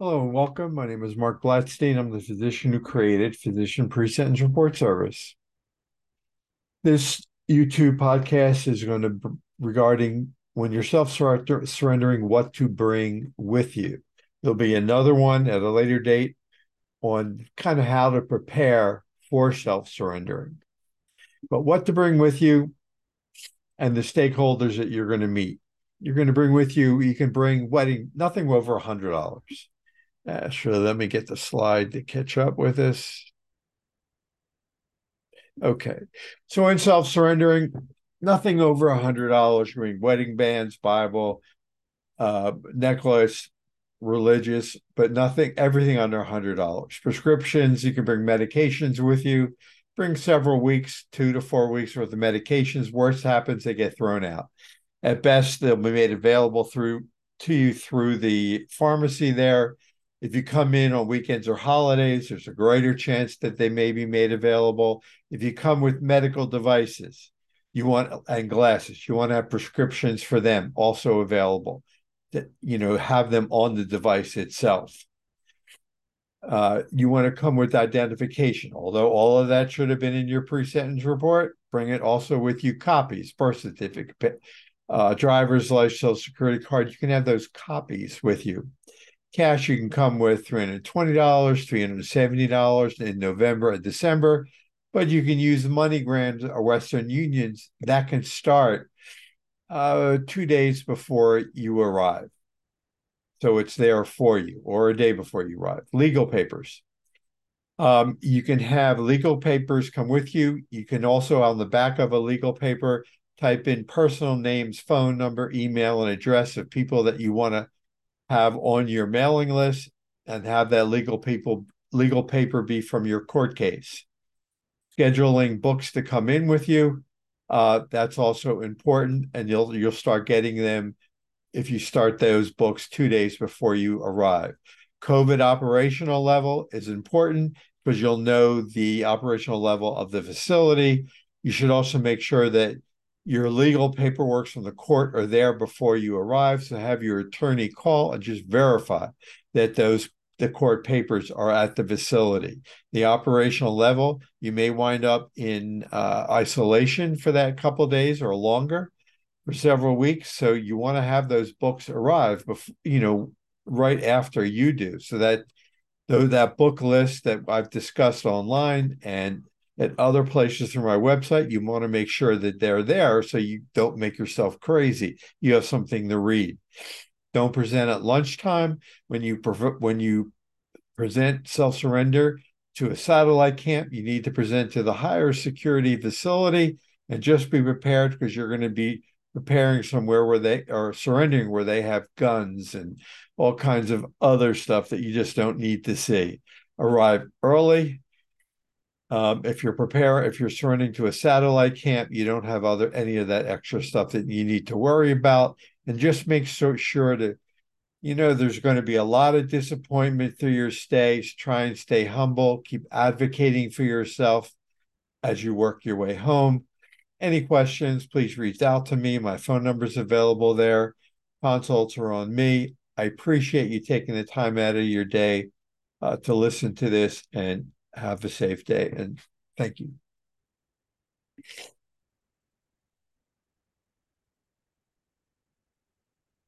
Hello and welcome. My name is Marc Blatstein. I'm the physician who created Physician Pre-Sentence Report Service. This YouTube podcast is going to be regarding when you're self-surrendering, what to bring with you. There'll be another one at a later date on kind of how to prepare for self-surrendering. But what to bring with you and the stakeholders that you're going to meet. You're going to bring with you, you can bring wedding, nothing over a $100 uh, sure, let me get the slide to catch up with this. Okay, so in self surrendering, nothing over a hundred dollars. I mean, wedding bands, Bible, uh, necklace, religious, but nothing. Everything under a hundred dollars. Prescriptions. You can bring medications with you. Bring several weeks, two to four weeks worth of medications. Worst happens, they get thrown out. At best, they'll be made available through to you through the pharmacy there if you come in on weekends or holidays, there's a greater chance that they may be made available. If you come with medical devices, you want and glasses, you want to have prescriptions for them also available. That you know have them on the device itself. Uh, you want to come with identification, although all of that should have been in your pre-sentence report. Bring it also with you copies, birth certificate, uh, driver's license, social security card. You can have those copies with you. Cash you can come with $320, $370 in November and December, but you can use MoneyGram or Western Unions. That can start uh, two days before you arrive. So it's there for you, or a day before you arrive. Legal papers. Um, you can have legal papers come with you. You can also, on the back of a legal paper, type in personal names, phone number, email, and address of people that you want to have on your mailing list and have that legal people legal paper be from your court case. Scheduling books to come in with you, uh, that's also important, and you'll you'll start getting them if you start those books two days before you arrive. COVID operational level is important because you'll know the operational level of the facility. You should also make sure that your legal paperwork from the court are there before you arrive. So have your attorney call and just verify that those the court papers are at the facility. The operational level, you may wind up in uh, isolation for that couple days or longer for several weeks. So you want to have those books arrive before, you know, right after you do. So that though that book list that I've discussed online and at other places through my website, you want to make sure that they're there so you don't make yourself crazy. You have something to read. Don't present at lunchtime when you when you present self surrender to a satellite camp. You need to present to the higher security facility and just be prepared because you're going to be preparing somewhere where they are surrendering where they have guns and all kinds of other stuff that you just don't need to see. Arrive early, um, if you're prepare, if you're surrendering to a satellite camp, you don't have other any of that extra stuff that you need to worry about, and just make so sure that you know, there's going to be a lot of disappointment through your stay. Try and stay humble. Keep advocating for yourself as you work your way home. Any questions? Please reach out to me. My phone number is available there. Consults are on me. I appreciate you taking the time out of your day uh, to listen to this and have a safe day and thank you.